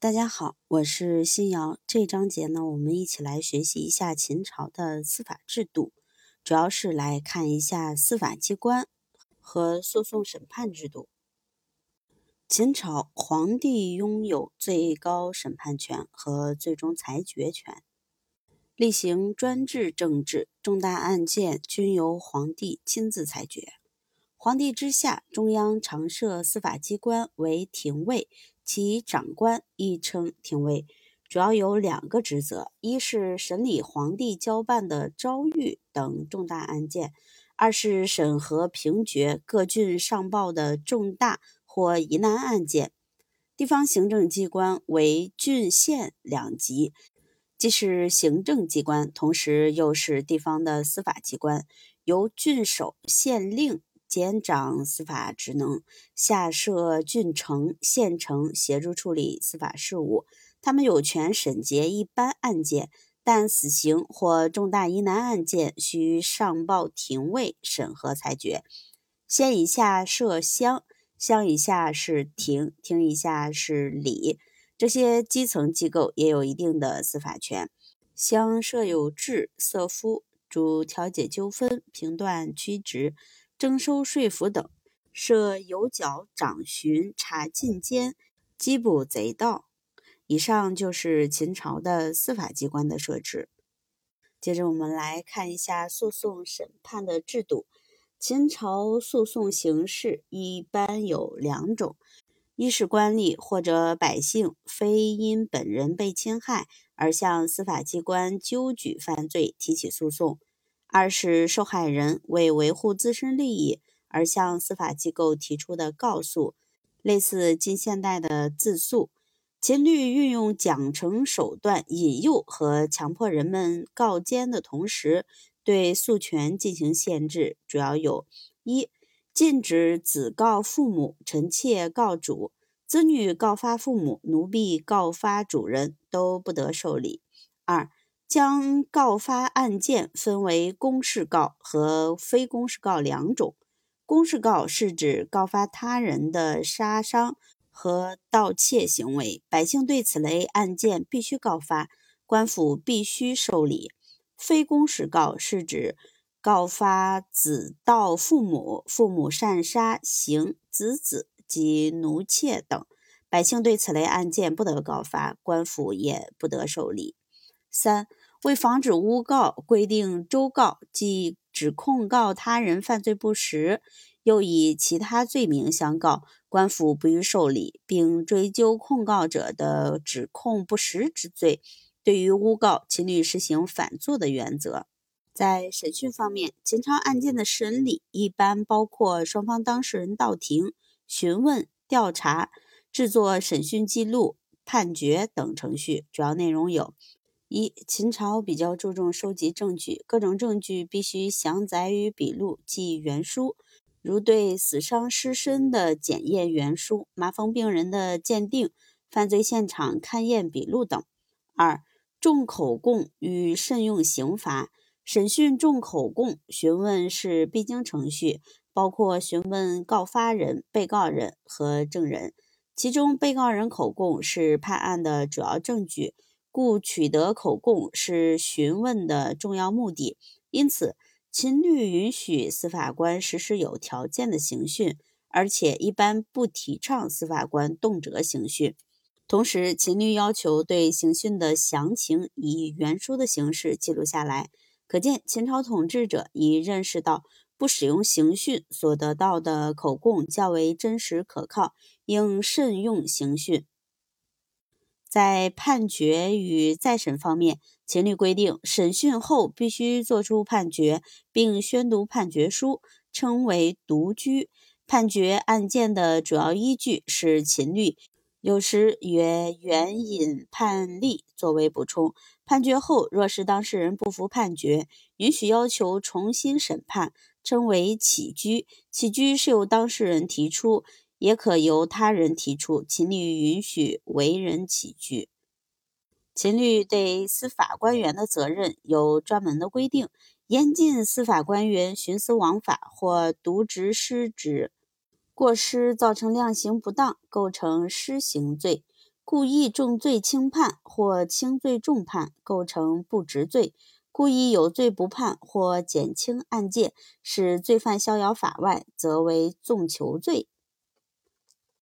大家好，我是新瑶。这章节呢，我们一起来学习一下秦朝的司法制度，主要是来看一下司法机关和诉讼审判制度。秦朝皇帝拥有最高审判权和最终裁决权，例行专制政治，重大案件均由皇帝亲自裁决。皇帝之下，中央常设司法机关为廷尉。其长官亦称廷尉，主要有两个职责：一是审理皇帝交办的诏谕等重大案件；二是审核评决各郡上报的重大或疑难案件。地方行政机关为郡县两级，既是行政机关，同时又是地方的司法机关，由郡守、县令。兼掌司法职能，下设郡城、县城，协助处理司法事务。他们有权审结一般案件，但死刑或重大疑难案件需上报廷尉审核裁决。县以下设乡，乡以下是庭，庭以下是里。这些基层机构也有一定的司法权。乡设有治、色夫，主调解纠纷、评断曲直。征收税赋等，设有角、掌巡、查禁监、缉捕贼盗。以上就是秦朝的司法机关的设置。接着我们来看一下诉讼审判的制度。秦朝诉讼形式一般有两种：一是官吏或者百姓非因本人被侵害而向司法机关纠举犯罪提起诉讼。二是受害人为维护自身利益而向司法机构提出的告诉，类似近现代的自诉。秦律运用奖惩手段引诱和强迫人们告奸的同时，对诉权进行限制，主要有：一、禁止子告父母、臣妾告主、子女告发父母、奴婢告发主人都不得受理；二、将告发案件分为公事告和非公事告两种。公事告是指告发他人的杀伤和盗窃行为，百姓对此类案件必须告发，官府必须受理。非公事告是指告发子盗父母、父母擅杀行子子及奴妾等，百姓对此类案件不得告发，官府也不得受理。三为防止诬告，规定周告，即指控告他人犯罪不实，又以其他罪名相告，官府不予受理，并追究控告者的指控不实之罪。对于诬告，秦律实行反诉的原则。在审讯方面，秦朝案件的审理一般包括双方当事人到庭、询问、调查、制作审讯记录、判决等程序，主要内容有。一、秦朝比较注重收集证据，各种证据必须详载于笔录，即原书，如对死伤尸身的检验原书、麻风病人的鉴定、犯罪现场勘验笔录等。二、重口供与慎用刑罚，审讯重口供询问是必经程序，包括询问告发人、被告人和证人，其中被告人口供是判案的主要证据。故取得口供是询问的重要目的，因此秦律允许司法官实施有条件的刑讯，而且一般不提倡司法官动辄刑讯。同时，秦律要求对刑讯的详情以原书的形式记录下来，可见秦朝统治者已认识到不使用刑讯所得到的口供较为真实可靠，应慎用刑讯。在判决与再审方面，秦律规定，审讯后必须作出判决，并宣读判决书，称为读居。判决案件的主要依据是秦律，有时也援引判例作为补充。判决后，若是当事人不服判决，允许要求重新审判，称为起居。起居是由当事人提出。也可由他人提出。秦律允许为人起居。秦律对司法官员的责任有专门的规定，严禁司法官员徇私枉法或渎职失职。过失造成量刑不当，构成失刑罪。故意重罪轻判或轻罪重判，构成不执罪；故意有罪不判或减轻案件，使罪犯逍遥法外，则为纵囚罪。